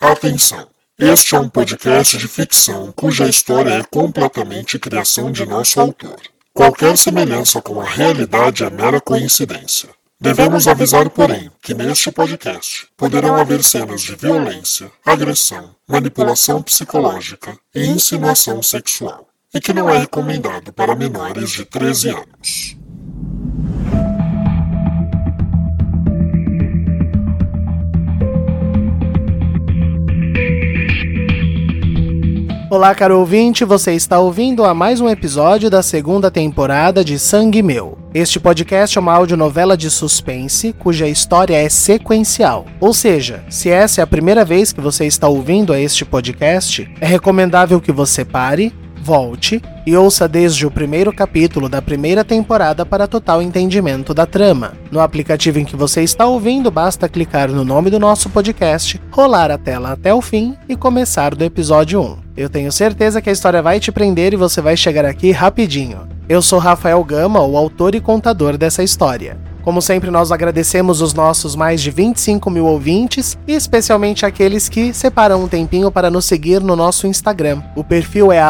Atenção! Este é um podcast de ficção cuja história é completamente criação de nosso autor. Qualquer semelhança com a realidade é mera coincidência. Devemos avisar, porém, que neste podcast poderão haver cenas de violência, agressão, manipulação psicológica e insinuação sexual, e que não é recomendado para menores de 13 anos. Olá, caro ouvinte, você está ouvindo a mais um episódio da segunda temporada de Sangue Meu. Este podcast é uma audionovela de suspense cuja história é sequencial. Ou seja, se essa é a primeira vez que você está ouvindo a este podcast, é recomendável que você pare, volte e ouça desde o primeiro capítulo da primeira temporada para total entendimento da trama. No aplicativo em que você está ouvindo, basta clicar no nome do nosso podcast, rolar a tela até o fim e começar do episódio 1. Eu tenho certeza que a história vai te prender e você vai chegar aqui rapidinho. Eu sou Rafael Gama, o autor e contador dessa história. Como sempre, nós agradecemos os nossos mais de 25 mil ouvintes e especialmente aqueles que separam um tempinho para nos seguir no nosso Instagram. O perfil é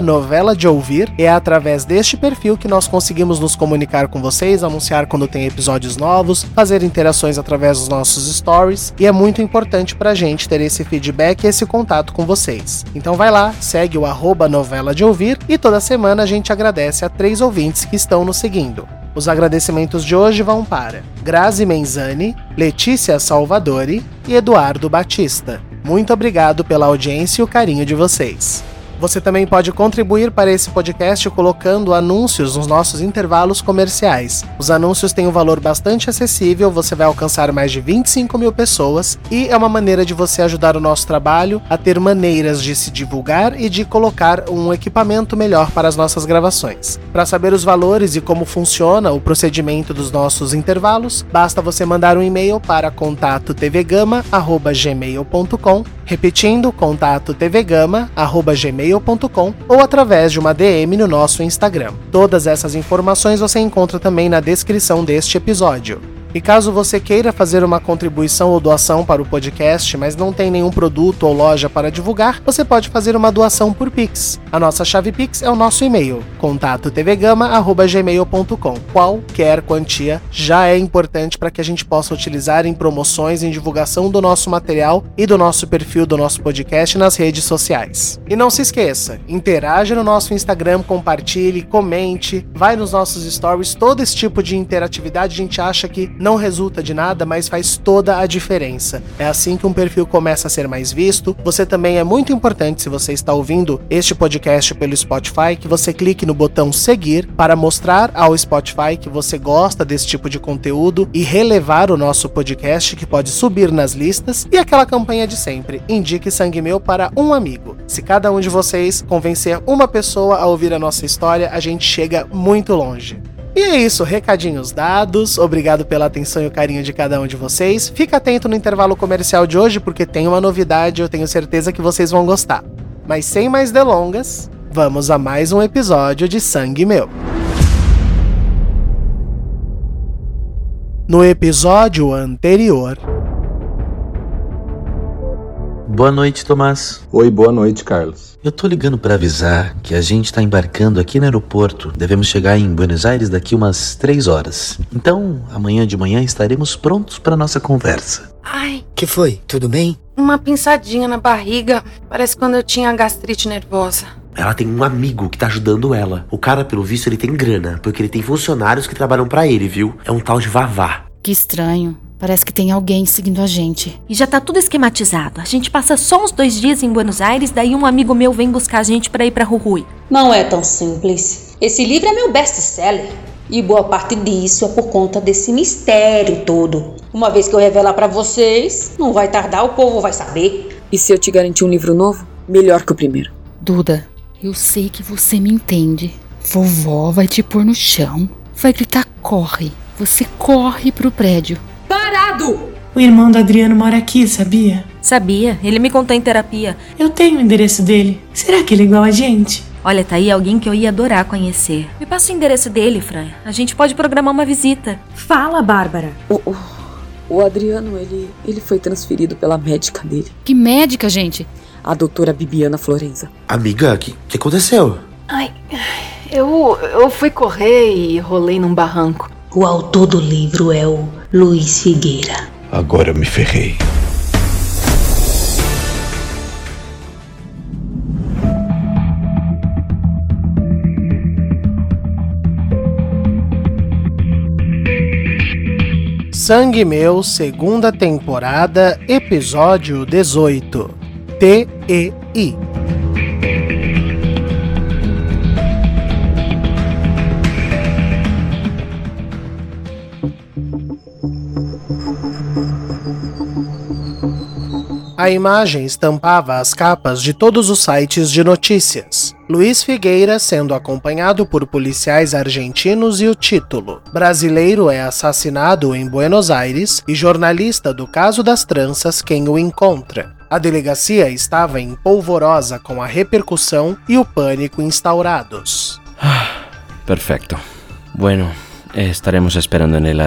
novela de ouvir e é através deste perfil que nós conseguimos nos comunicar com vocês, anunciar quando tem episódios novos, fazer interações através dos nossos stories e é muito importante pra gente ter esse feedback e esse contato com vocês. Então vai lá, segue o novela de ouvir e toda semana a gente agradece a três ouvintes que estão nos seguindo. Os agradecimentos de hoje vão para Grazi Menzani, Letícia Salvadori e Eduardo Batista. Muito obrigado pela audiência e o carinho de vocês. Você também pode contribuir para esse podcast colocando anúncios nos nossos intervalos comerciais. Os anúncios têm um valor bastante acessível, você vai alcançar mais de 25 mil pessoas e é uma maneira de você ajudar o nosso trabalho a ter maneiras de se divulgar e de colocar um equipamento melhor para as nossas gravações. Para saber os valores e como funciona o procedimento dos nossos intervalos, basta você mandar um e-mail para contato tvgama@gmail.com, repetindo contato tvgama@gmail gmail.com ou através de uma DM no nosso Instagram. Todas essas informações você encontra também na descrição deste episódio. E caso você queira fazer uma contribuição ou doação para o podcast, mas não tem nenhum produto ou loja para divulgar, você pode fazer uma doação por Pix. A nossa chave Pix é o nosso e-mail, contato.tvgama@gmail.com. Qualquer quantia já é importante para que a gente possa utilizar em promoções, em divulgação do nosso material e do nosso perfil do nosso podcast nas redes sociais. E não se esqueça, interaja no nosso Instagram, compartilhe, comente, vai nos nossos stories, todo esse tipo de interatividade a gente acha que não resulta de nada, mas faz toda a diferença. É assim que um perfil começa a ser mais visto. Você também é muito importante, se você está ouvindo este podcast pelo Spotify, que você clique no botão seguir para mostrar ao Spotify que você gosta desse tipo de conteúdo e relevar o nosso podcast que pode subir nas listas. E aquela campanha de sempre: indique Sangue Meu para um amigo. Se cada um de vocês convencer uma pessoa a ouvir a nossa história, a gente chega muito longe. E é isso, recadinhos dados. Obrigado pela atenção e o carinho de cada um de vocês. Fica atento no intervalo comercial de hoje porque tem uma novidade, eu tenho certeza que vocês vão gostar. Mas sem mais delongas, vamos a mais um episódio de Sangue Meu. No episódio anterior. Boa noite, Tomás. Oi, boa noite, Carlos. Eu tô ligando para avisar que a gente tá embarcando aqui no aeroporto. Devemos chegar em Buenos Aires daqui umas três horas. Então, amanhã de manhã estaremos prontos para nossa conversa. Ai, Que foi? Tudo bem? uma pinçadinha na barriga. Parece quando eu tinha gastrite nervosa. Ela tem um amigo que tá ajudando ela. O cara, pelo visto, ele tem grana, porque ele tem funcionários que trabalham pra ele, viu? É um tal de Vavá. Que estranho. Parece que tem alguém seguindo a gente. E já tá tudo esquematizado. A gente passa só uns dois dias em Buenos Aires, daí um amigo meu vem buscar a gente pra ir pra Rui. Não é tão simples. Esse livro é meu best-seller. E boa parte disso é por conta desse mistério todo. Uma vez que eu revelar pra vocês, não vai tardar, o povo vai saber. E se eu te garantir um livro novo? Melhor que o primeiro. Duda, eu sei que você me entende. Vovó vai te pôr no chão. Vai gritar: corre. Você corre pro prédio. Parado! O irmão do Adriano mora aqui, sabia? Sabia? Ele me contou em terapia. Eu tenho o endereço dele. Será que ele é igual a gente? Olha, tá aí alguém que eu ia adorar conhecer. Me passa o endereço dele, Fran. A gente pode programar uma visita. Fala, Bárbara. O, o, O Adriano, ele, ele foi transferido pela médica dele, Que médica, gente? a doutora Bibiana Florenza. Amiga, o que, que aconteceu? Ai, eu, eu fui correr e rolei num barranco. O autor do livro é o Luiz Figueira. Agora eu me ferrei. Sangue Meu, segunda temporada, episódio 18. T-E-I. A imagem estampava as capas de todos os sites de notícias. Luiz Figueira sendo acompanhado por policiais argentinos e o título: Brasileiro é assassinado em Buenos Aires e jornalista do caso das tranças quem o encontra. A delegacia estava em polvorosa com a repercussão e o pânico instaurados. Perfecto. Bueno, eh, estaremos esperando en el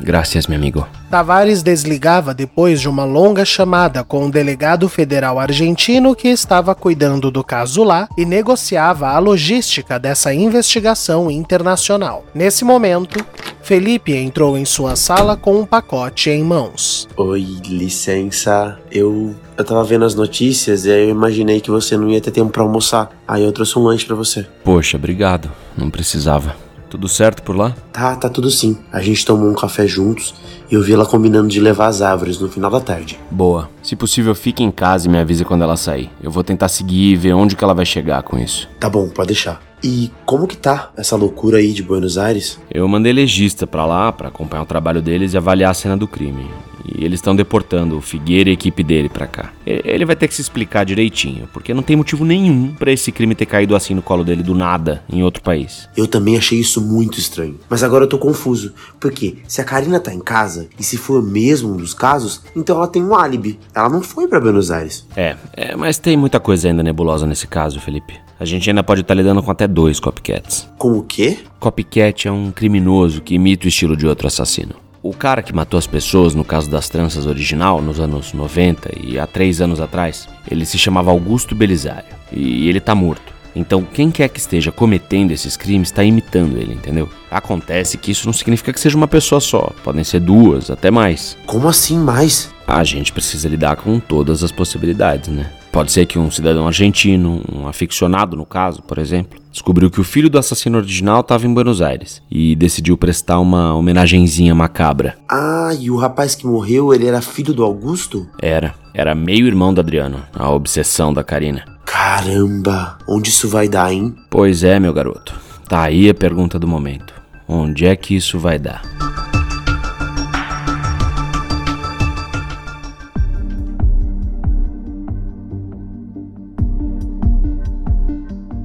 Gracias, mi amigo. Tavares desligava depois de uma longa chamada com o delegado federal argentino que estava cuidando do caso lá e negociava a logística dessa investigação internacional. Nesse momento, Felipe entrou em sua sala com um pacote em mãos. Oi, licença. Eu. Eu tava vendo as notícias e aí eu imaginei que você não ia ter tempo pra almoçar. Aí eu trouxe um lanche pra você. Poxa, obrigado. Não precisava. Tudo certo por lá? Tá, tá tudo sim. A gente tomou um café juntos e eu vi ela combinando de levar as árvores no final da tarde. Boa. Se possível, fique em casa e me avise quando ela sair. Eu vou tentar seguir e ver onde que ela vai chegar com isso. Tá bom, pode deixar. E como que tá essa loucura aí de Buenos Aires? Eu mandei legista pra lá pra acompanhar o trabalho deles e avaliar a cena do crime. E eles estão deportando o Figueira e a equipe dele pra cá. Ele vai ter que se explicar direitinho, porque não tem motivo nenhum pra esse crime ter caído assim no colo dele do nada em outro país. Eu também achei isso muito estranho. Mas agora eu tô confuso. Porque se a Karina tá em casa, e se for mesmo um dos casos, então ela tem um álibi. Ela não foi pra Buenos Aires. É, é, mas tem muita coisa ainda nebulosa nesse caso, Felipe. A gente ainda pode estar lidando com até dois copycats. Com o quê? Copycat é um criminoso que imita o estilo de outro assassino. O cara que matou as pessoas no caso das tranças original, nos anos 90 e há três anos atrás, ele se chamava Augusto Belisário. E ele tá morto. Então, quem quer que esteja cometendo esses crimes está imitando ele, entendeu? Acontece que isso não significa que seja uma pessoa só. Podem ser duas, até mais. Como assim mais? A gente precisa lidar com todas as possibilidades, né? Pode ser que um cidadão argentino, um aficionado no caso, por exemplo, descobriu que o filho do assassino original estava em Buenos Aires e decidiu prestar uma homenagenzinha macabra. Ah, e o rapaz que morreu, ele era filho do Augusto? Era, era meio irmão do Adriano, a obsessão da Karina. Caramba, onde isso vai dar, hein? Pois é, meu garoto. Tá aí a pergunta do momento. Onde é que isso vai dar?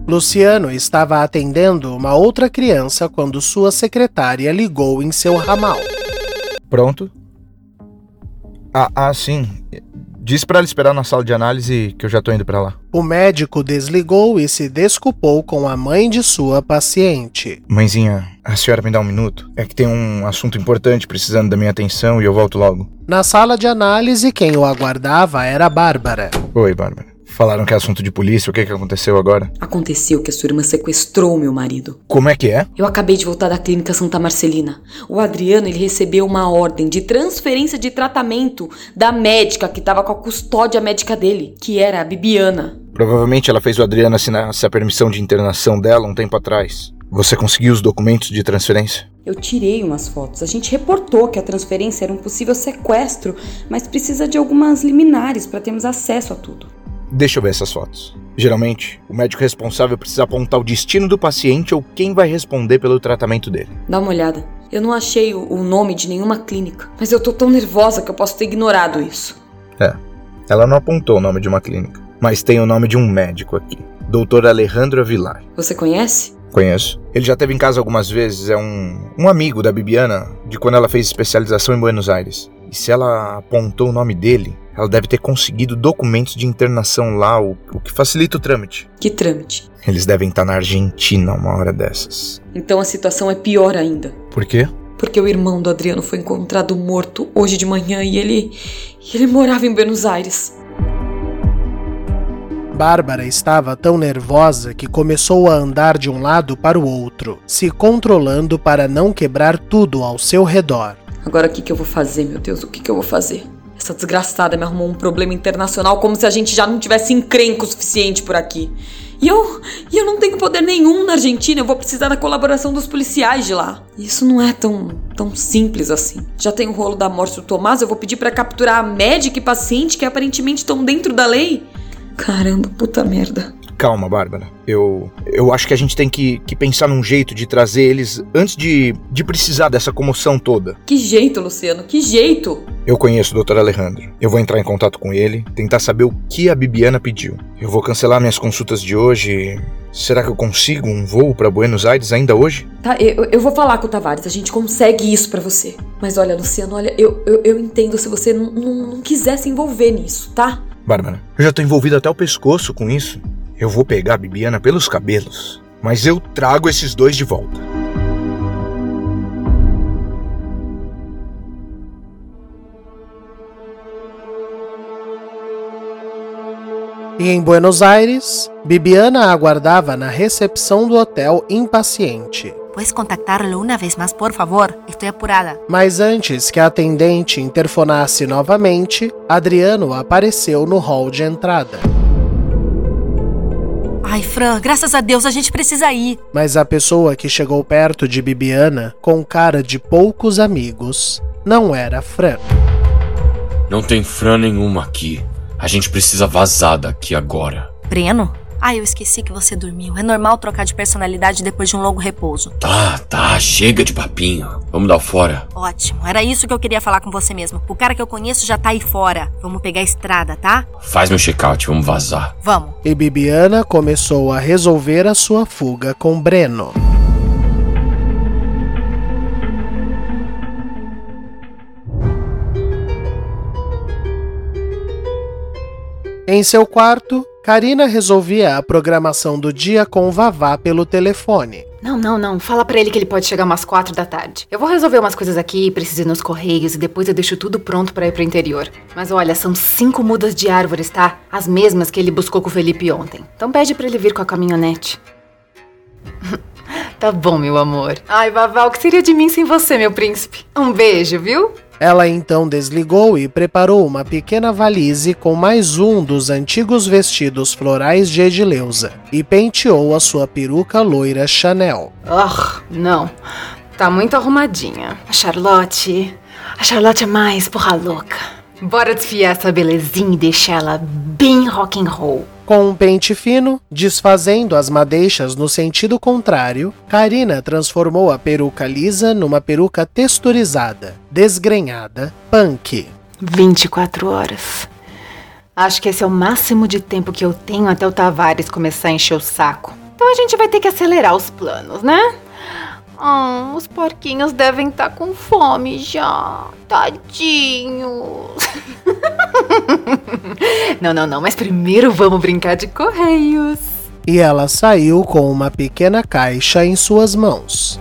Luciano estava atendendo uma outra criança quando sua secretária ligou em seu ramal. Pronto? Ah, ah, sim. Diz pra ela esperar na sala de análise que eu já tô indo pra lá. O médico desligou e se desculpou com a mãe de sua paciente. Mãezinha, a senhora me dá um minuto? É que tem um assunto importante precisando da minha atenção e eu volto logo. Na sala de análise, quem o aguardava era a Bárbara. Oi, Bárbara. Falaram que é assunto de polícia, o que que aconteceu agora? Aconteceu que a sua irmã sequestrou meu marido. Como é que é? Eu acabei de voltar da clínica Santa Marcelina. O Adriano, ele recebeu uma ordem de transferência de tratamento da médica que tava com a custódia médica dele, que era a Bibiana. Provavelmente ela fez o Adriano assinar essa permissão de internação dela um tempo atrás. Você conseguiu os documentos de transferência? Eu tirei umas fotos. A gente reportou que a transferência era um possível sequestro, mas precisa de algumas liminares para termos acesso a tudo. Deixa eu ver essas fotos. Geralmente, o médico responsável precisa apontar o destino do paciente ou quem vai responder pelo tratamento dele. Dá uma olhada. Eu não achei o nome de nenhuma clínica, mas eu tô tão nervosa que eu posso ter ignorado isso. É, ela não apontou o nome de uma clínica, mas tem o nome de um médico aqui. Dr. Alejandro Avilar. Você conhece? Conheço. Ele já teve em casa algumas vezes, é um, um amigo da Bibiana, de quando ela fez especialização em Buenos Aires. E se ela apontou o nome dele, ela deve ter conseguido documentos de internação lá, o, o que facilita o trâmite. Que trâmite? Eles devem estar na Argentina uma hora dessas. Então a situação é pior ainda. Por quê? Porque o irmão do Adriano foi encontrado morto hoje de manhã e ele. Ele morava em Buenos Aires. Bárbara estava tão nervosa que começou a andar de um lado para o outro, se controlando para não quebrar tudo ao seu redor. Agora o que, que eu vou fazer, meu Deus? O que, que eu vou fazer? Essa desgraçada me arrumou um problema internacional como se a gente já não tivesse encrenco o suficiente por aqui. E eu, e eu não tenho poder nenhum na Argentina, eu vou precisar da colaboração dos policiais de lá. Isso não é tão, tão simples assim. Já tem o rolo da morte do Tomás, eu vou pedir para capturar a médica e paciente que aparentemente estão dentro da lei. Caramba, puta merda. Calma, Bárbara. Eu, eu acho que a gente tem que, que pensar num jeito de trazer eles antes de, de precisar dessa comoção toda. Que jeito, Luciano? Que jeito? Eu conheço o Dr. Alejandro. Eu vou entrar em contato com ele, tentar saber o que a Bibiana pediu. Eu vou cancelar minhas consultas de hoje. Será que eu consigo um voo para Buenos Aires ainda hoje? Tá, eu, eu vou falar com o Tavares, a gente consegue isso para você. Mas olha, Luciano, olha, eu, eu, eu entendo se você não, não, não quiser se envolver nisso, tá? Bárbara, eu já tô envolvido até o pescoço com isso. Eu vou pegar a Bibiana pelos cabelos, mas eu trago esses dois de volta. E em Buenos Aires, Bibiana aguardava na recepção do hotel impaciente. ¿Puedes contactarlo una vez más, por favor? Estoy apurada. Mas antes que a atendente interfonasse novamente, Adriano apareceu no hall de entrada. Ai, Fran, graças a Deus a gente precisa ir. Mas a pessoa que chegou perto de Bibiana, com cara de poucos amigos, não era Fran. Não tem Fran nenhuma aqui. A gente precisa vazar daqui agora. Breno? Ai, eu esqueci que você dormiu. É normal trocar de personalidade depois de um longo repouso. Tá, tá, chega de papinho. Vamos dar fora. Ótimo, era isso que eu queria falar com você mesmo. O cara que eu conheço já tá aí fora. Vamos pegar a estrada, tá? Faz meu check-out, vamos vazar. Vamos. E Bibiana começou a resolver a sua fuga com Breno. Em seu quarto, Karina resolvia a programação do dia com Vavá pelo telefone. Não, não, não. Fala para ele que ele pode chegar umas quatro da tarde. Eu vou resolver umas coisas aqui, preciso ir nos correios e depois eu deixo tudo pronto para ir pro interior. Mas olha, são cinco mudas de árvores, tá? As mesmas que ele buscou com o Felipe ontem. Então pede para ele vir com a caminhonete. tá bom, meu amor. Ai, Vavá, o que seria de mim sem você, meu príncipe? Um beijo, viu? Ela então desligou e preparou uma pequena valise com mais um dos antigos vestidos florais de Edileuza e penteou a sua peruca loira Chanel. Oh, não. Tá muito arrumadinha. A Charlotte. A Charlotte é mais porra louca. Bora desfiar essa belezinha e deixar ela bem rock and roll. Com um pente fino, desfazendo as madeixas no sentido contrário, Karina transformou a peruca lisa numa peruca texturizada, desgrenhada, punk. 24 horas. Acho que esse é o máximo de tempo que eu tenho até o Tavares começar a encher o saco. Então a gente vai ter que acelerar os planos, né? Ah, os porquinhos devem estar tá com fome já. Tadinhos. não, não, não, mas primeiro vamos brincar de correios. E ela saiu com uma pequena caixa em suas mãos.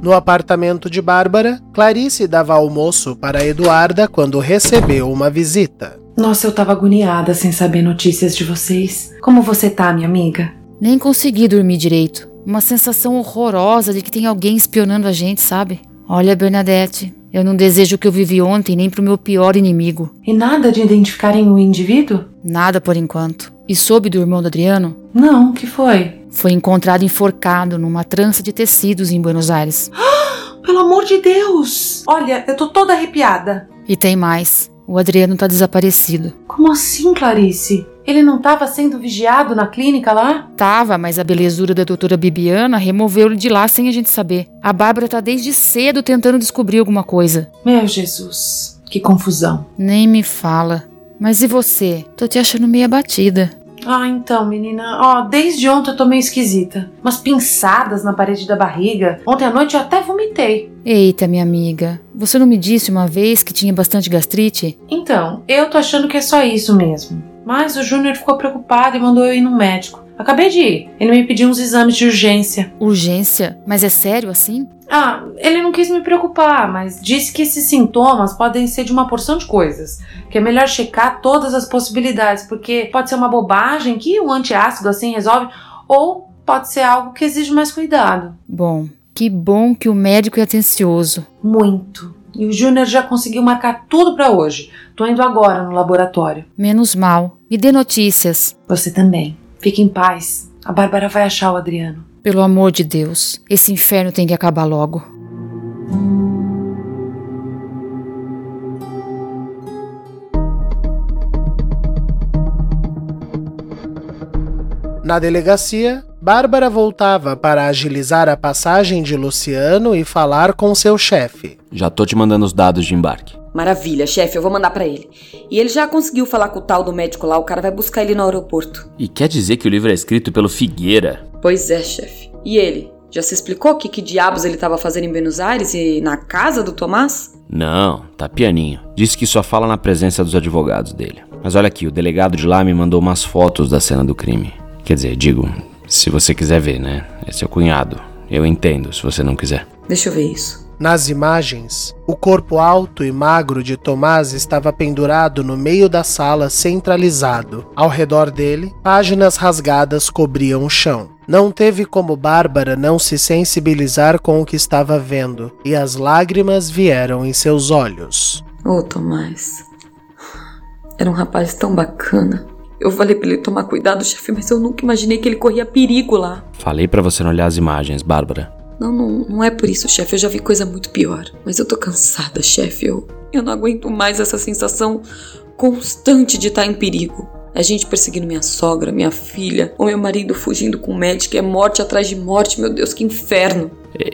No apartamento de Bárbara, Clarice dava almoço para Eduarda quando recebeu uma visita. Nossa, eu tava agoniada sem saber notícias de vocês. Como você tá, minha amiga? Nem consegui dormir direito. Uma sensação horrorosa de que tem alguém espionando a gente, sabe? Olha, Bernadette, eu não desejo o que eu vivi ontem nem pro meu pior inimigo. E nada de identificarem o indivíduo? Nada por enquanto. E soube do irmão do Adriano? Não, o que foi? Foi encontrado enforcado numa trança de tecidos em Buenos Aires. Pelo amor de Deus! Olha, eu tô toda arrepiada. E tem mais. O Adriano tá desaparecido. Como assim, Clarice? Ele não estava sendo vigiado na clínica lá? Tava, mas a belezura da doutora Bibiana removeu-ele de lá sem a gente saber. A Bárbara tá desde cedo tentando descobrir alguma coisa. Meu Jesus, que confusão. Nem me fala. Mas e você? Tô te achando meio abatida. Ah, então, menina, ó, desde ontem eu tô meio esquisita. Umas pinçadas na parede da barriga. Ontem à noite eu até vomitei. Eita, minha amiga, você não me disse uma vez que tinha bastante gastrite? Então, eu tô achando que é só isso mesmo. Mas o Júnior ficou preocupado e mandou eu ir no médico. Acabei de ir. Ele me pediu uns exames de urgência. Urgência? Mas é sério assim? Ah, ele não quis me preocupar, mas disse que esses sintomas podem ser de uma porção de coisas. Que é melhor checar todas as possibilidades, porque pode ser uma bobagem que um antiácido assim resolve, ou pode ser algo que exige mais cuidado. Bom, que bom que o médico é atencioso. Muito. E o Júnior já conseguiu marcar tudo para hoje. Tô indo agora no laboratório. Menos mal. Me dê notícias. Você também. Fique em paz. A Bárbara vai achar o Adriano. Pelo amor de Deus, esse inferno tem que acabar logo. Na delegacia, Bárbara voltava para agilizar a passagem de Luciano e falar com seu chefe. Já tô te mandando os dados de embarque. Maravilha, chefe, eu vou mandar para ele. E ele já conseguiu falar com o tal do médico lá, o cara vai buscar ele no aeroporto. E quer dizer que o livro é escrito pelo Figueira? Pois é, chefe. E ele? Já se explicou o que, que diabos ele estava fazendo em Buenos Aires e na casa do Tomás? Não, tá pianinho. Disse que só fala na presença dos advogados dele. Mas olha aqui, o delegado de lá me mandou umas fotos da cena do crime. Quer dizer, digo, se você quiser ver, né? É seu cunhado. Eu entendo se você não quiser. Deixa eu ver isso. Nas imagens, o corpo alto e magro de Tomás estava pendurado no meio da sala centralizado. Ao redor dele, páginas rasgadas cobriam o chão. Não teve como Bárbara não se sensibilizar com o que estava vendo, e as lágrimas vieram em seus olhos. Ô, oh, Tomás. Era um rapaz tão bacana. Eu falei pra ele tomar cuidado, chefe, mas eu nunca imaginei que ele corria perigo lá. Falei para você não olhar as imagens, Bárbara. Não, não, não é por isso, chefe. Eu já vi coisa muito pior. Mas eu tô cansada, chefe. Eu, eu não aguento mais essa sensação constante de estar em perigo. A gente perseguindo minha sogra, minha filha, ou meu marido fugindo com o médico, é morte atrás de morte. Meu Deus, que inferno.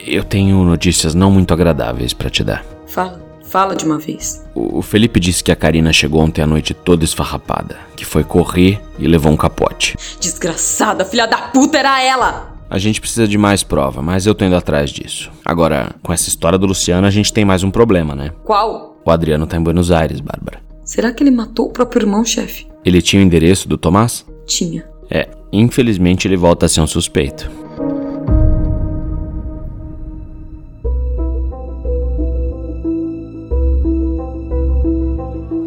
Eu tenho notícias não muito agradáveis para te dar. Fala. Fala de uma vez. O Felipe disse que a Karina chegou ontem à noite toda esfarrapada, que foi correr e levou um capote. Desgraçada, filha da puta, era ela! A gente precisa de mais prova, mas eu tô indo atrás disso. Agora, com essa história do Luciano, a gente tem mais um problema, né? Qual? O Adriano tá em Buenos Aires, Bárbara. Será que ele matou o próprio irmão, chefe? Ele tinha o endereço do Tomás? Tinha. É, infelizmente ele volta a ser um suspeito.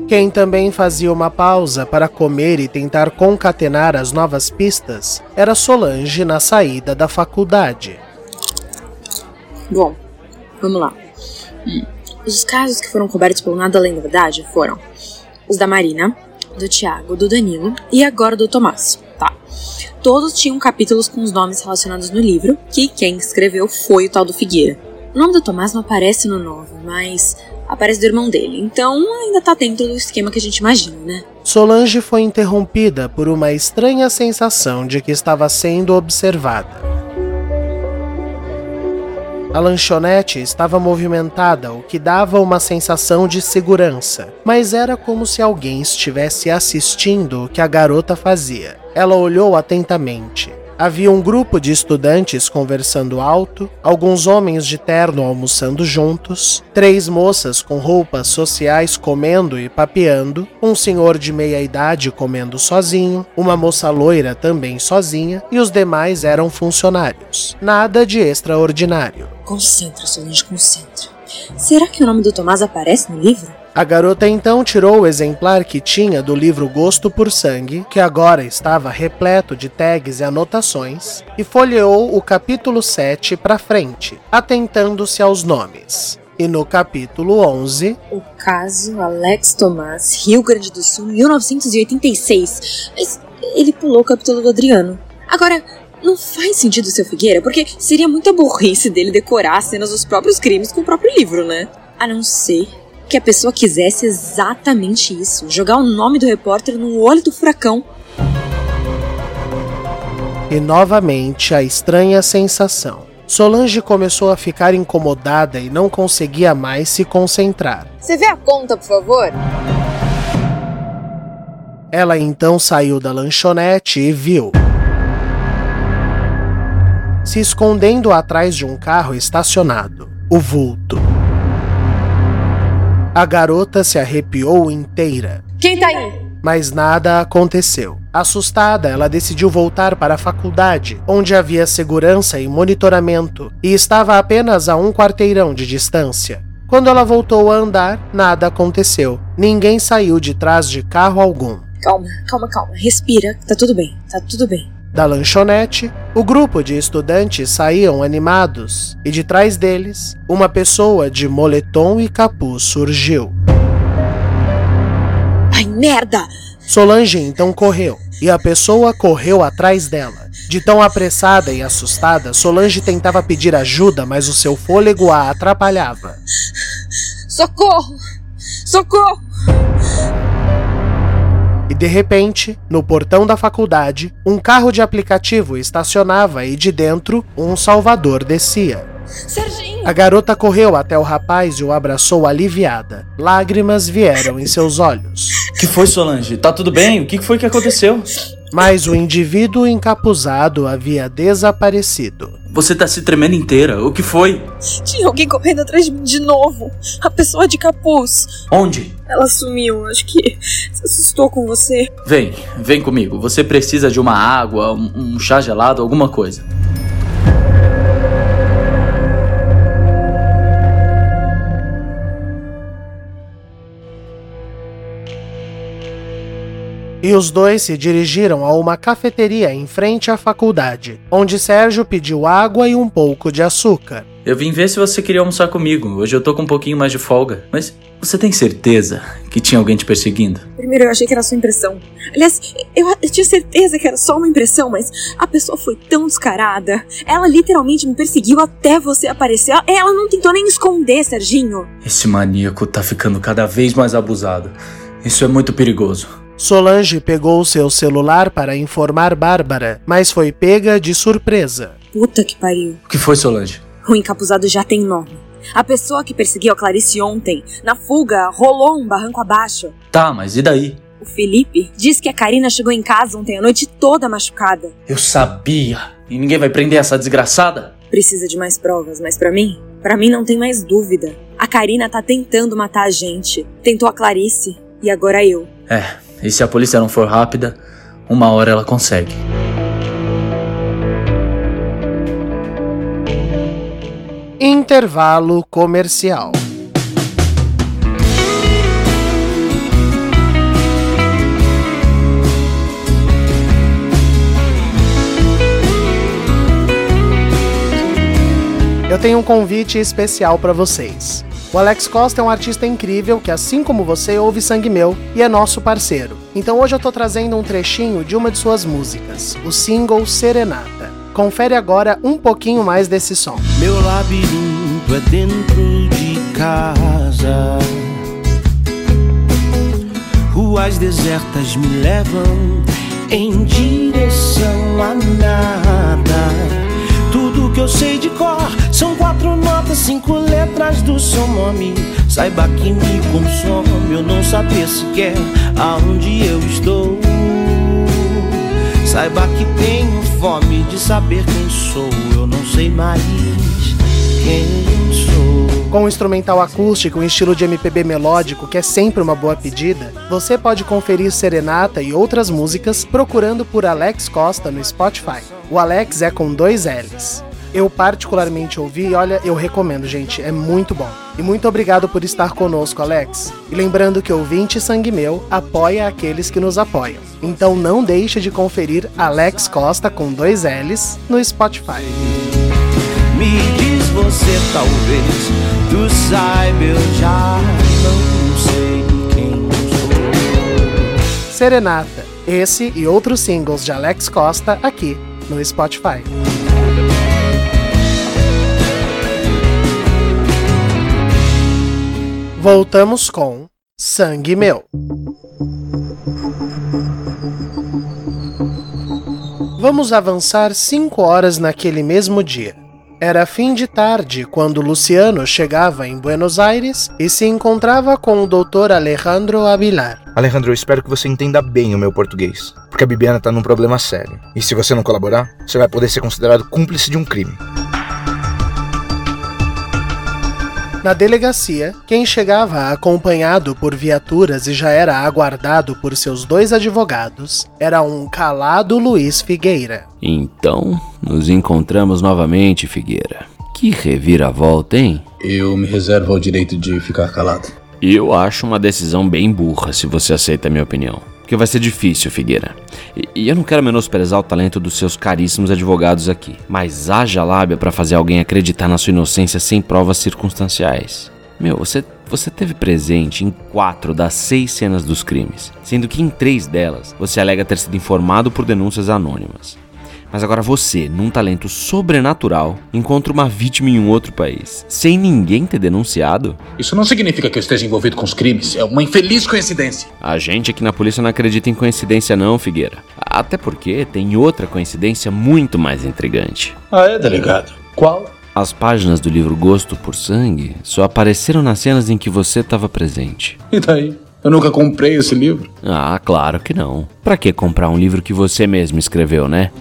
Quem também fazia uma pausa para comer e tentar concatenar as novas pistas era Solange na saída da faculdade. Bom, vamos lá. Hum. Os casos que foram cobertos pelo Nada Além da Verdade foram os da Marina, do Tiago, do Danilo e agora do Tomás. Tá. Todos tinham capítulos com os nomes relacionados no livro, que quem escreveu foi o tal do Figueira. O nome do Tomás não aparece no novo, mas aparece do irmão dele. Então ainda tá dentro do esquema que a gente imagina, né? Solange foi interrompida por uma estranha sensação de que estava sendo observada. A lanchonete estava movimentada, o que dava uma sensação de segurança, mas era como se alguém estivesse assistindo o que a garota fazia. Ela olhou atentamente. Havia um grupo de estudantes conversando alto, alguns homens de terno almoçando juntos, três moças com roupas sociais comendo e papeando, um senhor de meia idade comendo sozinho, uma moça loira também sozinha e os demais eram funcionários. Nada de extraordinário. Concentra, Solange, concentra. Será que o nome do Tomás aparece no livro? A garota então tirou o exemplar que tinha do livro Gosto por Sangue, que agora estava repleto de tags e anotações, e folheou o capítulo 7 para frente, atentando-se aos nomes. E no capítulo 11, o caso Alex Tomás, Rio Grande do Sul, 1986. Mas ele pulou o capítulo do Adriano. Agora, não faz sentido, seu Figueira, porque seria muita burrice dele decorar as cenas dos próprios crimes com o próprio livro, né? A não ser que a pessoa quisesse exatamente isso: jogar o nome do repórter no olho do furacão. E novamente a estranha sensação. Solange começou a ficar incomodada e não conseguia mais se concentrar. Você vê a conta, por favor? Ela então saiu da lanchonete e viu. Se escondendo atrás de um carro estacionado, o vulto. A garota se arrepiou inteira. Quem tá aí? mas nada aconteceu. Assustada, ela decidiu voltar para a faculdade, onde havia segurança e monitoramento, e estava apenas a um quarteirão de distância. Quando ela voltou a andar, nada aconteceu. Ninguém saiu de trás de carro algum. Calma, calma, calma. Respira, tá tudo bem, tá tudo bem. Da lanchonete, o grupo de estudantes saíam animados e de trás deles, uma pessoa de moletom e capuz surgiu. Ai, merda! Solange então correu e a pessoa correu atrás dela. De tão apressada e assustada, Solange tentava pedir ajuda, mas o seu fôlego a atrapalhava. Socorro! Socorro! E de repente, no portão da faculdade, um carro de aplicativo estacionava e de dentro, um salvador descia. Serginho! A garota correu até o rapaz e o abraçou aliviada. Lágrimas vieram em seus olhos. Que foi, Solange? Tá tudo bem? O que foi que aconteceu? Mas o indivíduo encapuzado havia desaparecido. Você tá se tremendo inteira. O que foi? Tinha alguém correndo atrás de mim de novo. A pessoa de capuz. Onde? Ela sumiu. Acho que se assustou com você. Vem, vem comigo. Você precisa de uma água, um, um chá gelado, alguma coisa. E os dois se dirigiram a uma cafeteria em frente à faculdade, onde Sérgio pediu água e um pouco de açúcar. Eu vim ver se você queria almoçar comigo. Hoje eu tô com um pouquinho mais de folga. Mas você tem certeza que tinha alguém te perseguindo? Primeiro eu achei que era sua impressão. Aliás, eu, eu tinha certeza que era só uma impressão, mas a pessoa foi tão descarada. Ela literalmente me perseguiu até você aparecer. Ela não tentou nem esconder, Serginho. Esse maníaco tá ficando cada vez mais abusado. Isso é muito perigoso. Solange pegou seu celular para informar Bárbara, mas foi pega de surpresa. Puta que pariu. O que foi, Solange? O encapuzado já tem nome. A pessoa que perseguiu a Clarice ontem, na fuga, rolou um barranco abaixo. Tá, mas e daí? O Felipe diz que a Karina chegou em casa ontem à noite toda machucada. Eu sabia! E ninguém vai prender essa desgraçada? Precisa de mais provas, mas para mim, para mim não tem mais dúvida. A Karina tá tentando matar a gente. Tentou a Clarice e agora eu. É, e se a polícia não for rápida, uma hora ela consegue. Intervalo comercial. Eu tenho um convite especial para vocês. O Alex Costa é um artista incrível que, assim como você, ouve Sangue Meu e é nosso parceiro. Então hoje eu tô trazendo um trechinho de uma de suas músicas, o single Serenata. Confere agora um pouquinho mais desse som. Meu labirinto é dentro de casa. Ruas desertas me levam em direção a nada. Tudo que eu sei de cor são quatro cinco letras do seu nome. Saiba que me consome eu não saber sequer aonde eu estou. Saiba que tenho fome de saber quem sou. Eu não sei mais quem sou. Com um instrumental acústico em estilo de MPB melódico, que é sempre uma boa pedida, você pode conferir Serenata e outras músicas procurando por Alex Costa no Spotify. O Alex é com dois L's. Eu particularmente ouvi e olha, eu recomendo, gente, é muito bom. E muito obrigado por estar conosco, Alex. E lembrando que ouvinte Sangue Meu apoia aqueles que nos apoiam. Então não deixe de conferir Alex Costa com dois L's no Spotify. Me diz você talvez, tu saiba eu já não sei quem sou. Serenata, esse e outros singles de Alex Costa aqui no Spotify. Voltamos com Sangue Meu. Vamos avançar cinco horas naquele mesmo dia. Era fim de tarde quando Luciano chegava em Buenos Aires e se encontrava com o Dr. Alejandro Avilar. Alejandro, eu espero que você entenda bem o meu português, porque a Bibiana tá num problema sério. E se você não colaborar, você vai poder ser considerado cúmplice de um crime. Na delegacia, quem chegava acompanhado por viaturas e já era aguardado por seus dois advogados era um calado Luiz Figueira. Então, nos encontramos novamente, Figueira. Que reviravolta, hein? Eu me reservo ao direito de ficar calado. Eu acho uma decisão bem burra, se você aceita a minha opinião. Porque vai ser difícil, Figueira. E, e eu não quero menosprezar o talento dos seus caríssimos advogados aqui. Mas haja lábia para fazer alguém acreditar na sua inocência sem provas circunstanciais. Meu, você, você teve presente em quatro das seis cenas dos crimes, sendo que em três delas você alega ter sido informado por denúncias anônimas. Mas agora você, num talento sobrenatural, encontra uma vítima em um outro país, sem ninguém ter denunciado? Isso não significa que eu esteja envolvido com os crimes. É uma infeliz coincidência. A gente aqui na polícia não acredita em coincidência não, Figueira. Até porque tem outra coincidência muito mais intrigante. Ah, é, delegado? Qual? As páginas do livro Gosto por Sangue só apareceram nas cenas em que você estava presente. E daí? Eu nunca comprei esse livro. Ah, claro que não. Pra que comprar um livro que você mesmo escreveu, né?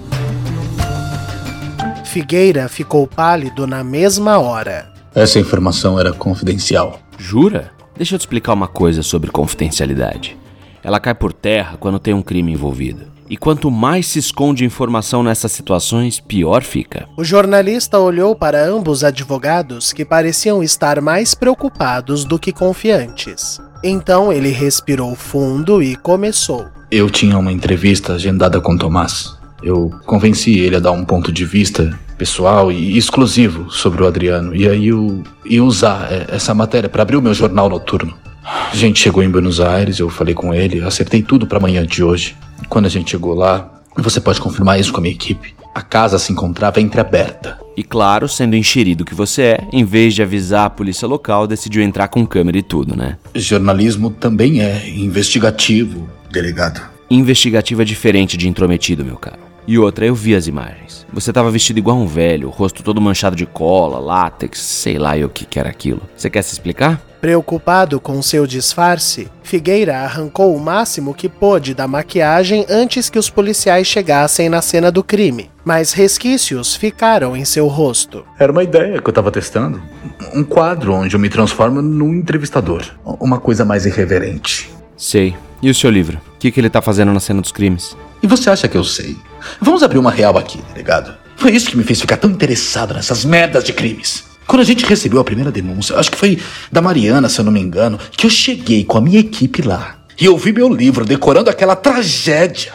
Figueira ficou pálido na mesma hora. Essa informação era confidencial. Jura? Deixa eu te explicar uma coisa sobre confidencialidade. Ela cai por terra quando tem um crime envolvido. E quanto mais se esconde informação nessas situações, pior fica. O jornalista olhou para ambos advogados que pareciam estar mais preocupados do que confiantes. Então ele respirou fundo e começou. Eu tinha uma entrevista agendada com Tomás. Eu convenci ele a dar um ponto de vista pessoal e exclusivo sobre o Adriano. E aí eu ia usar essa matéria para abrir o meu jornal noturno. A gente chegou em Buenos Aires, eu falei com ele, acertei tudo para amanhã de hoje. Quando a gente chegou lá, você pode confirmar isso com a minha equipe. A casa se encontrava entreaberta. E claro, sendo enxerido que você é, em vez de avisar a polícia local, decidiu entrar com câmera e tudo, né? Jornalismo também é investigativo, delegado. Investigativo é diferente de intrometido, meu caro. E outra, eu vi as imagens. Você tava vestido igual um velho, o rosto todo manchado de cola, látex, sei lá o que, que era aquilo. Você quer se explicar? Preocupado com seu disfarce, Figueira arrancou o máximo que pôde da maquiagem antes que os policiais chegassem na cena do crime, mas resquícios ficaram em seu rosto. Era uma ideia que eu tava testando. Um quadro onde eu me transformo num entrevistador. Uma coisa mais irreverente. Sei. E o seu livro? O que, que ele tá fazendo na cena dos crimes? E você acha que eu sei? Vamos abrir uma real aqui, delegado. Foi isso que me fez ficar tão interessado nessas merdas de crimes. Quando a gente recebeu a primeira denúncia, acho que foi da Mariana, se eu não me engano, que eu cheguei com a minha equipe lá. E eu vi meu livro decorando aquela tragédia.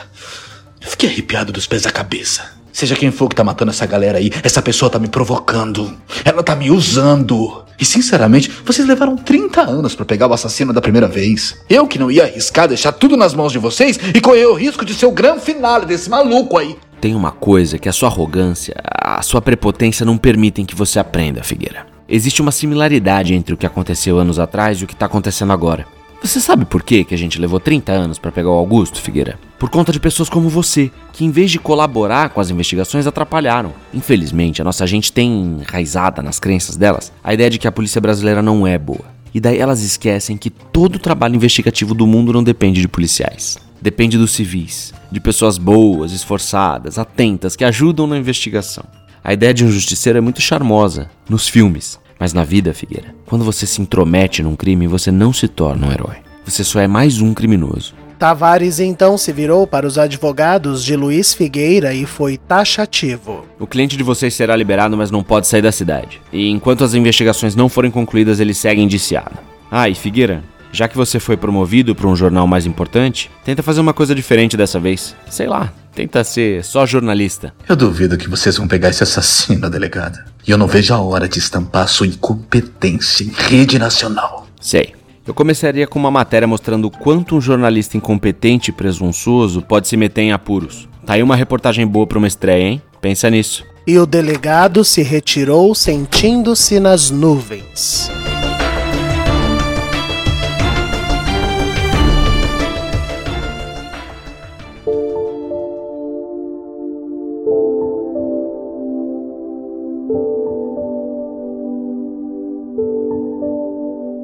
Eu fiquei arrepiado dos pés à cabeça. Seja quem for que tá matando essa galera aí, essa pessoa tá me provocando. Ela tá me usando. E sinceramente, vocês levaram 30 anos para pegar o assassino da primeira vez. Eu que não ia arriscar deixar tudo nas mãos de vocês e correr o risco de ser o grande finale desse maluco aí. Tem uma coisa que a sua arrogância, a sua prepotência não permitem que você aprenda, Figueira. Existe uma similaridade entre o que aconteceu anos atrás e o que tá acontecendo agora. Você sabe por que que a gente levou 30 anos para pegar o Augusto, Figueira? Por conta de pessoas como você, que em vez de colaborar com as investigações, atrapalharam. Infelizmente, a nossa gente tem enraizada nas crenças delas a ideia de que a polícia brasileira não é boa. E daí elas esquecem que todo o trabalho investigativo do mundo não depende de policiais. Depende dos civis, de pessoas boas, esforçadas, atentas, que ajudam na investigação. A ideia de um justiceiro é muito charmosa nos filmes, mas na vida, Figueira, quando você se intromete num crime, você não se torna um herói. Você só é mais um criminoso. Tavares então se virou para os advogados de Luiz Figueira e foi taxativo. O cliente de vocês será liberado, mas não pode sair da cidade. E enquanto as investigações não forem concluídas, ele segue indiciado. Ah, e Figueira, já que você foi promovido para um jornal mais importante, tenta fazer uma coisa diferente dessa vez. Sei lá, tenta ser só jornalista. Eu duvido que vocês vão pegar esse assassino, delegada. E eu não vejo a hora de estampar sua incompetência em rede nacional. Sei. Eu começaria com uma matéria mostrando o quanto um jornalista incompetente e presunçoso pode se meter em apuros. Tá aí uma reportagem boa para uma estreia, hein? Pensa nisso. E o delegado se retirou sentindo-se nas nuvens.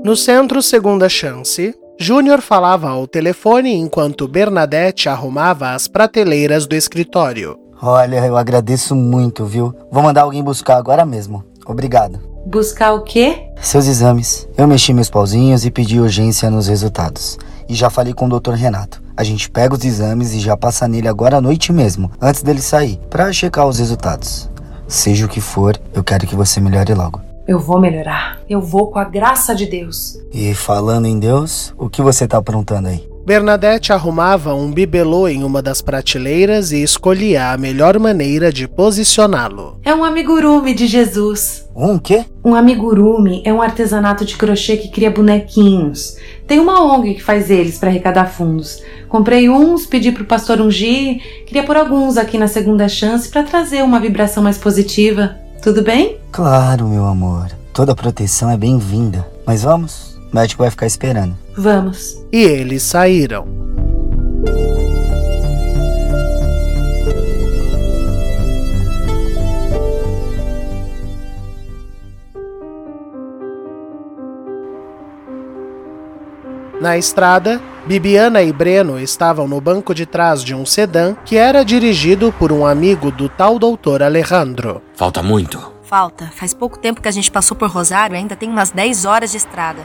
No centro Segunda Chance, Júnior falava ao telefone enquanto Bernadette arrumava as prateleiras do escritório. Olha, eu agradeço muito, viu? Vou mandar alguém buscar agora mesmo. Obrigado. Buscar o quê? Seus exames. Eu mexi meus pauzinhos e pedi urgência nos resultados. E já falei com o Dr. Renato. A gente pega os exames e já passa nele agora à noite mesmo, antes dele sair, para checar os resultados. Seja o que for, eu quero que você melhore logo. Eu vou melhorar. Eu vou com a graça de Deus. E falando em Deus, o que você tá aprontando aí? Bernadette arrumava um bibelô em uma das prateleiras e escolhia a melhor maneira de posicioná-lo. É um amigurumi de Jesus. Um quê? Um amigurumi é um artesanato de crochê que cria bonequinhos. Tem uma ONG que faz eles para arrecadar fundos. Comprei uns, pedi pro pastor ungir, queria pôr alguns aqui na segunda chance para trazer uma vibração mais positiva. Tudo bem? Claro, meu amor. Toda proteção é bem-vinda. Mas vamos? O médico vai ficar esperando. Vamos. E eles saíram. Na estrada, Bibiana e Breno estavam no banco de trás de um sedã que era dirigido por um amigo do tal doutor Alejandro. Falta muito. Falta. Faz pouco tempo que a gente passou por Rosário, ainda tem umas 10 horas de estrada.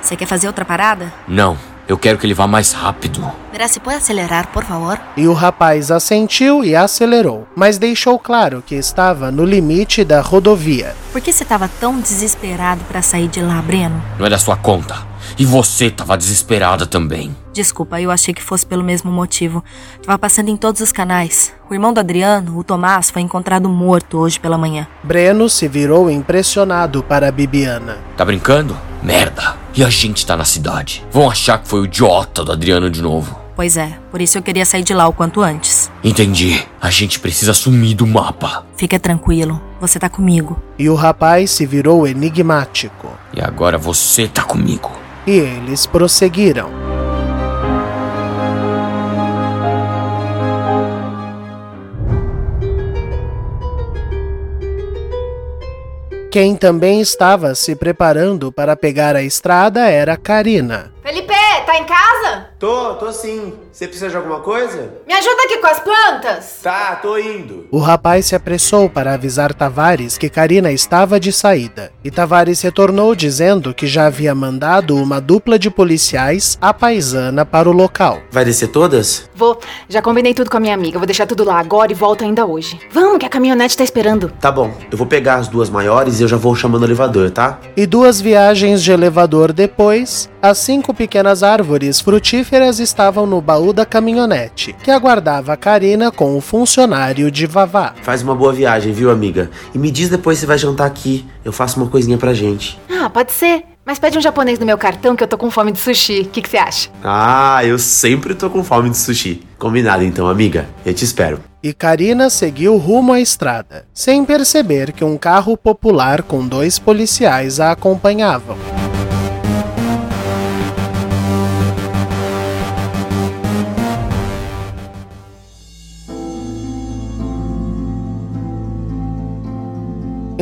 Você quer fazer outra parada? Não, eu quero que ele vá mais rápido. Verá, se pode acelerar, por favor? E o rapaz assentiu e acelerou, mas deixou claro que estava no limite da rodovia. Por que você estava tão desesperado para sair de lá, Breno? Não é da sua conta. E você tava desesperada também. Desculpa, eu achei que fosse pelo mesmo motivo. Tava passando em todos os canais. O irmão do Adriano, o Tomás, foi encontrado morto hoje pela manhã. Breno se virou impressionado para a Bibiana. Tá brincando? Merda. E a gente tá na cidade. Vão achar que foi o idiota do Adriano de novo. Pois é, por isso eu queria sair de lá o quanto antes. Entendi. A gente precisa sumir do mapa. Fica tranquilo, você tá comigo. E o rapaz se virou enigmático. E agora você tá comigo. E eles prosseguiram. Quem também estava se preparando para pegar a estrada era Karina. Felipe, tá em casa? Tô, tô sim. Você precisa de alguma coisa? Me ajuda aqui com as plantas. Tá, tô indo. O rapaz se apressou para avisar Tavares que Karina estava de saída. E Tavares retornou dizendo que já havia mandado uma dupla de policiais à paisana para o local. Vai descer todas? Vou. Já combinei tudo com a minha amiga. Vou deixar tudo lá agora e volto ainda hoje. Vamos, que a caminhonete tá esperando. Tá bom. Eu vou pegar as duas maiores e eu já vou chamando o elevador, tá? E duas viagens de elevador depois, as cinco pequenas árvores frutíferas estavam no baú da caminhonete, que aguardava a Karina com o funcionário de Vavá. Faz uma boa viagem, viu, amiga? E me diz depois se vai jantar aqui. Eu faço uma coisinha pra gente. Ah, pode ser. Mas pede um japonês no meu cartão que eu tô com fome de sushi. O que você acha? Ah, eu sempre tô com fome de sushi. Combinado então, amiga. Eu te espero. E Karina seguiu rumo à estrada, sem perceber que um carro popular com dois policiais a acompanhavam.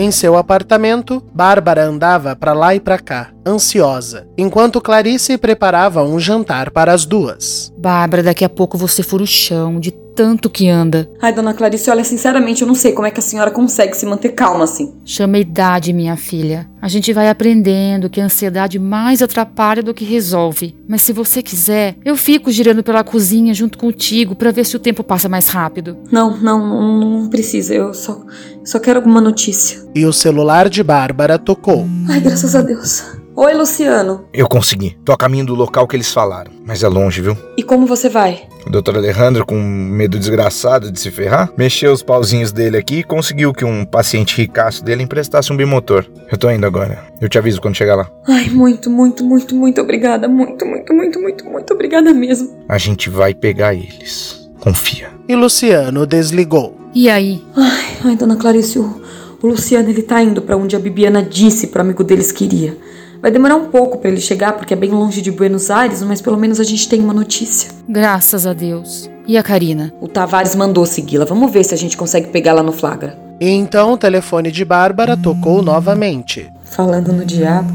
Em seu apartamento, Bárbara andava para lá e para cá, ansiosa, enquanto Clarice preparava um jantar para as duas. Bárbara, daqui a pouco você fura o chão de tanto que anda. Ai, dona Clarice, olha, sinceramente, eu não sei como é que a senhora consegue se manter calma assim. Chama a idade, minha filha. A gente vai aprendendo que a ansiedade mais atrapalha do que resolve. Mas se você quiser, eu fico girando pela cozinha junto contigo para ver se o tempo passa mais rápido. Não, não, não, não precisa. Eu só, só quero alguma notícia. E o celular de Bárbara tocou. Ai, graças a Deus. Oi, Luciano. Eu consegui. Tô a caminho do local que eles falaram. Mas é longe, viu? E como você vai? O doutor Alejandro, com medo desgraçado de se ferrar, mexeu os pauzinhos dele aqui e conseguiu que um paciente ricaço dele emprestasse um bimotor. Eu tô indo agora. Eu te aviso quando chegar lá. Ai, muito, muito, muito, muito obrigada. Muito, muito, muito, muito, muito obrigada mesmo. A gente vai pegar eles. Confia. E Luciano desligou. E aí? Ai, ai dona Clarice, o, o Luciano ele tá indo para onde a Bibiana disse pro amigo deles que iria. Vai demorar um pouco para ele chegar, porque é bem longe de Buenos Aires, mas pelo menos a gente tem uma notícia. Graças a Deus. E a Karina? O Tavares mandou segui-la. Vamos ver se a gente consegue pegá-la no flagra. E então o telefone de Bárbara tocou novamente. Falando no diabo.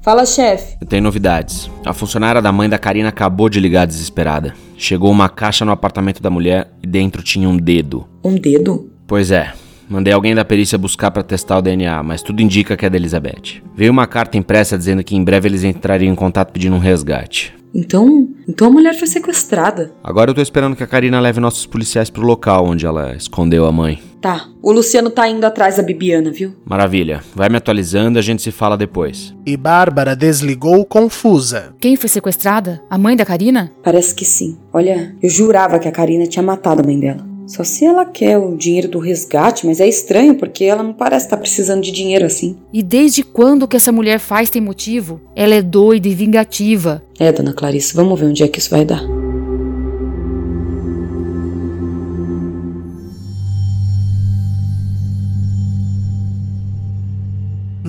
Fala, chefe. Eu tenho novidades. A funcionária da mãe da Karina acabou de ligar desesperada. Chegou uma caixa no apartamento da mulher e dentro tinha um dedo. Um dedo? Pois é. Mandei alguém da perícia buscar para testar o DNA, mas tudo indica que é da Elizabeth. Veio uma carta impressa dizendo que em breve eles entrariam em contato pedindo um resgate. Então, então a mulher foi sequestrada. Agora eu tô esperando que a Karina leve nossos policiais pro local onde ela escondeu a mãe. Tá, o Luciano tá indo atrás da Bibiana, viu? Maravilha. Vai me atualizando, a gente se fala depois. E Bárbara desligou confusa. Quem foi sequestrada? A mãe da Karina? Parece que sim. Olha, eu jurava que a Karina tinha matado a mãe dela. Só se ela quer o dinheiro do resgate, mas é estranho porque ela não parece estar precisando de dinheiro assim. E desde quando que essa mulher faz tem motivo? Ela é doida e vingativa. É, dona Clarice, vamos ver onde é que isso vai dar.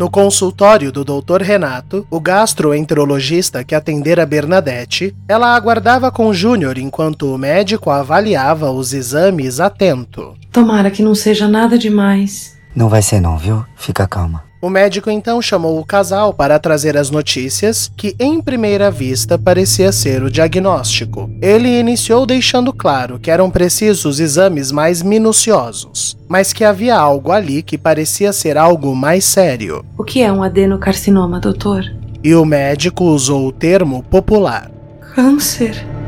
No consultório do Dr. Renato, o gastroenterologista que atendera Bernadette, ela aguardava com Júnior enquanto o médico avaliava os exames atento. Tomara que não seja nada demais. Não vai ser não, viu? Fica calma. O médico então chamou o casal para trazer as notícias, que em primeira vista parecia ser o diagnóstico. Ele iniciou deixando claro que eram precisos exames mais minuciosos, mas que havia algo ali que parecia ser algo mais sério. O que é um adenocarcinoma, doutor? E o médico usou o termo popular: Câncer.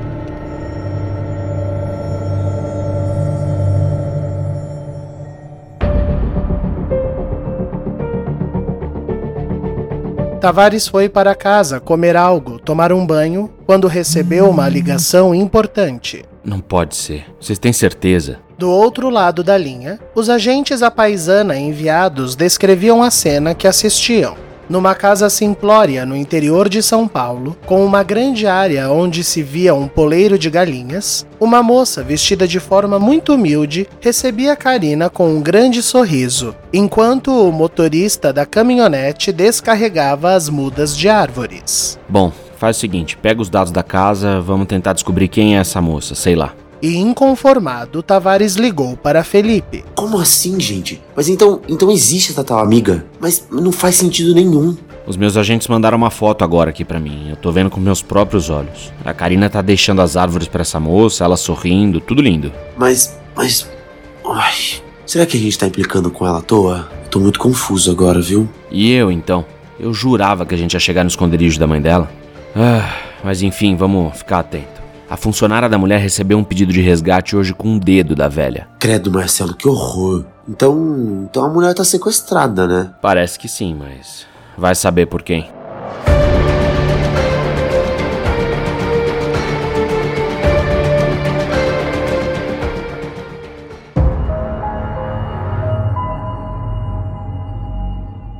Tavares foi para casa comer algo, tomar um banho, quando recebeu uma ligação importante. Não pode ser. Vocês têm certeza? Do outro lado da linha, os agentes à paisana enviados descreviam a cena que assistiam. Numa casa simplória no interior de São Paulo, com uma grande área onde se via um poleiro de galinhas, uma moça vestida de forma muito humilde recebia Karina com um grande sorriso, enquanto o motorista da caminhonete descarregava as mudas de árvores. Bom, faz o seguinte: pega os dados da casa, vamos tentar descobrir quem é essa moça, sei lá. E inconformado, Tavares ligou para Felipe. Como assim, gente? Mas então, então existe essa tal amiga? Mas não faz sentido nenhum. Os meus agentes mandaram uma foto agora aqui para mim. Eu tô vendo com meus próprios olhos. A Karina tá deixando as árvores para essa moça, ela sorrindo, tudo lindo. Mas, mas, ai, será que a gente tá implicando com ela à toa? Eu tô muito confuso agora, viu? E eu então? Eu jurava que a gente ia chegar no esconderijo da mãe dela. Ah, mas enfim, vamos ficar atento. A funcionária da mulher recebeu um pedido de resgate hoje com um dedo da velha. Credo, Marcelo, que horror. Então, então a mulher tá sequestrada, né? Parece que sim, mas vai saber por quem.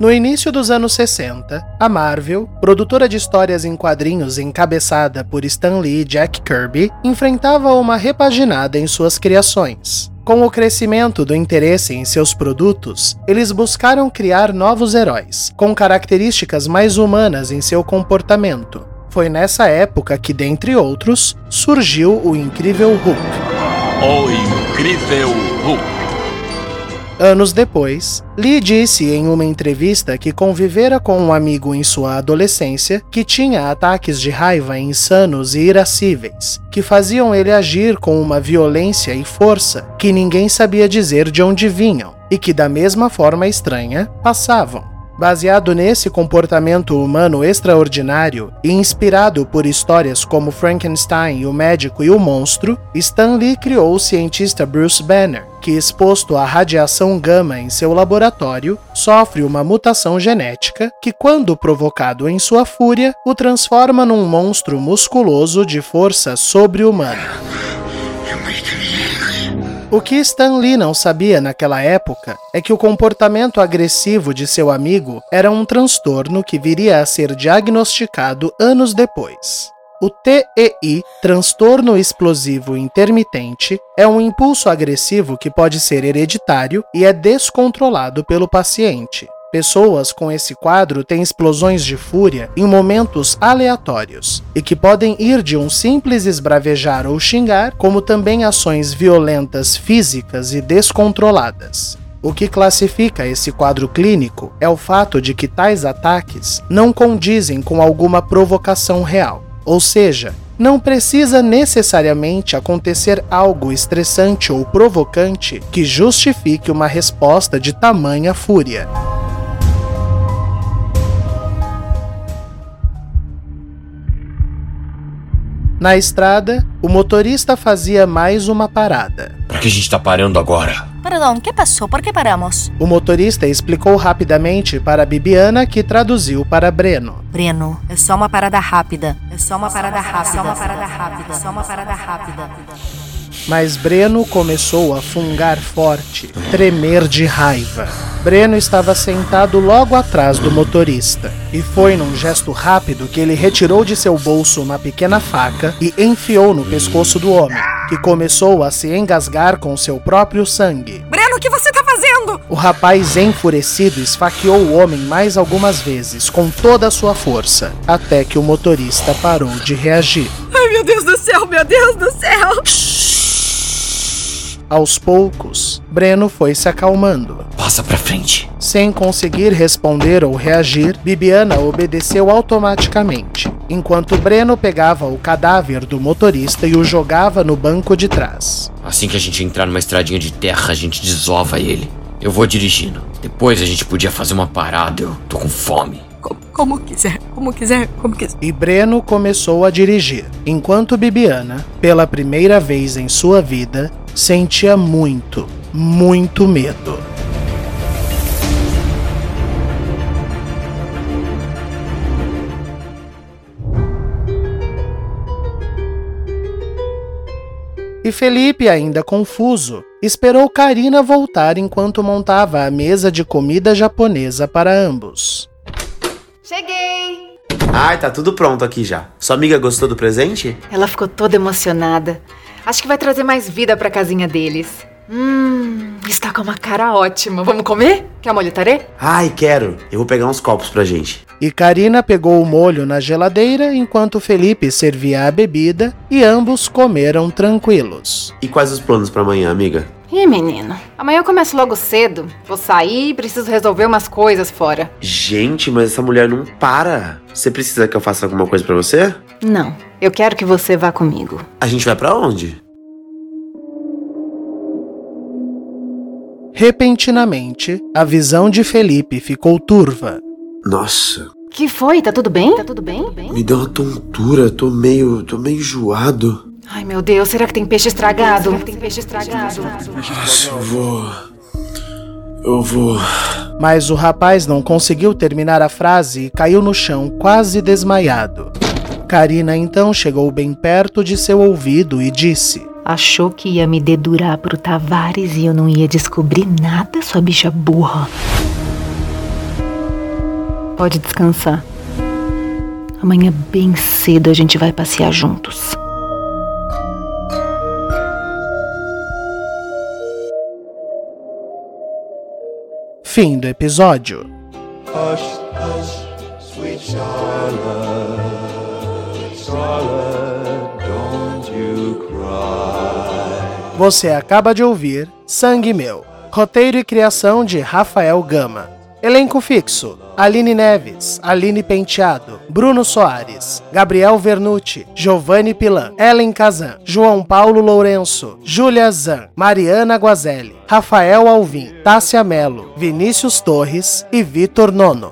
No início dos anos 60, a Marvel, produtora de histórias em quadrinhos encabeçada por Stan Lee e Jack Kirby, enfrentava uma repaginada em suas criações. Com o crescimento do interesse em seus produtos, eles buscaram criar novos heróis, com características mais humanas em seu comportamento. Foi nessa época que, dentre outros, surgiu o Incrível Hulk. O Incrível Hulk. Anos depois, Lee disse em uma entrevista que convivera com um amigo em sua adolescência que tinha ataques de raiva insanos e irascíveis, que faziam ele agir com uma violência e força que ninguém sabia dizer de onde vinham e que, da mesma forma estranha, passavam. Baseado nesse comportamento humano extraordinário e inspirado por histórias como Frankenstein, o Médico e o Monstro, Stan Lee criou o cientista Bruce Banner, que, exposto à radiação gama em seu laboratório, sofre uma mutação genética que, quando provocado em sua fúria, o transforma num monstro musculoso de força sobre-humana. O que Stan Lee não sabia naquela época é que o comportamento agressivo de seu amigo era um transtorno que viria a ser diagnosticado anos depois. O TEI, transtorno explosivo intermitente, é um impulso agressivo que pode ser hereditário e é descontrolado pelo paciente. Pessoas com esse quadro têm explosões de fúria em momentos aleatórios e que podem ir de um simples esbravejar ou xingar, como também ações violentas físicas e descontroladas. O que classifica esse quadro clínico é o fato de que tais ataques não condizem com alguma provocação real. Ou seja, Não precisa necessariamente acontecer algo estressante ou provocante que justifique uma resposta de tamanha fúria. Na estrada, o motorista fazia mais uma parada. Por que a gente tá parando agora? Perdão, que passou? Por que paramos? O motorista explicou rapidamente para Bibiana, que traduziu para Breno. Breno, é só uma parada rápida. É só uma parada rápida. É só uma parada rápida. É só uma parada rápida. Mas Breno começou a fungar forte, tremer de raiva. Breno estava sentado logo atrás do motorista, e foi num gesto rápido que ele retirou de seu bolso uma pequena faca e enfiou no pescoço do homem, que começou a se engasgar com seu próprio sangue. Breno, o que você tá fazendo? O rapaz enfurecido esfaqueou o homem mais algumas vezes, com toda a sua força, até que o motorista parou de reagir. Ai, meu Deus do céu, meu Deus do céu! Aos poucos, Breno foi se acalmando. Passa pra frente. Sem conseguir responder ou reagir, Bibiana obedeceu automaticamente, enquanto Breno pegava o cadáver do motorista e o jogava no banco de trás. Assim que a gente entrar numa estradinha de terra, a gente desova ele. Eu vou dirigindo. Depois a gente podia fazer uma parada. Eu tô com fome. Como, como quiser, como quiser, como quiser. E Breno começou a dirigir, enquanto Bibiana, pela primeira vez em sua vida, sentia muito, muito medo. E Felipe, ainda confuso, esperou Karina voltar enquanto montava a mesa de comida japonesa para ambos. Cheguei! Ai, tá tudo pronto aqui já. Sua amiga gostou do presente? Ela ficou toda emocionada. Acho que vai trazer mais vida pra casinha deles. Hum, está com uma cara ótima. Vamos comer? Quer molho tarê? Ai, quero. Eu vou pegar uns copos pra gente. E Karina pegou o molho na geladeira enquanto Felipe servia a bebida e ambos comeram tranquilos. E quais os planos para amanhã, amiga? Ih, menino. Amanhã eu começo logo cedo. Vou sair e preciso resolver umas coisas fora. Gente, mas essa mulher não para. Você precisa que eu faça alguma coisa para você? Não. Eu quero que você vá comigo. A gente vai para onde? Repentinamente, a visão de Felipe ficou turva. Nossa. Que foi? Tá tudo bem? Tá tudo bem? Me deu uma tontura, tô meio. tô meio enjoado. Ai meu Deus, será que tem peixe estragado? Será que tem peixe estragado? Nossa, eu vou. Eu vou. Mas o rapaz não conseguiu terminar a frase e caiu no chão, quase desmaiado. Karina então chegou bem perto de seu ouvido e disse: Achou que ia me dedurar pro Tavares e eu não ia descobrir nada, sua bicha burra. Pode descansar. Amanhã, bem cedo, a gente vai passear juntos. Fim do episódio. Hush, hush, sweet Charlotte, Charlotte, don't you cry. Você acaba de ouvir Sangue Meu. Roteiro e criação de Rafael Gama. Elenco fixo: Aline Neves, Aline Penteado, Bruno Soares, Gabriel Vernucci, Giovanni Pilan, Ellen Kazan, João Paulo Lourenço, Júlia Zan, Mariana Guazelli, Rafael Alvim, Tássia Melo, Vinícius Torres e Vitor Nono.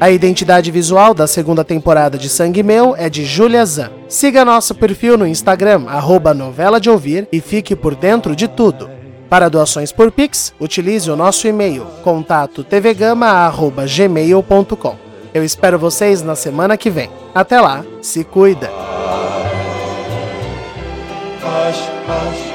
A identidade visual da segunda temporada de Sangue Meu é de Júlia Zan. Siga nosso perfil no Instagram, arroba novela de ouvir, e fique por dentro de tudo. Para doações por Pix, utilize o nosso e-mail, contato tvgama.gmail.com. Eu espero vocês na semana que vem. Até lá, se cuida! Hush, hush,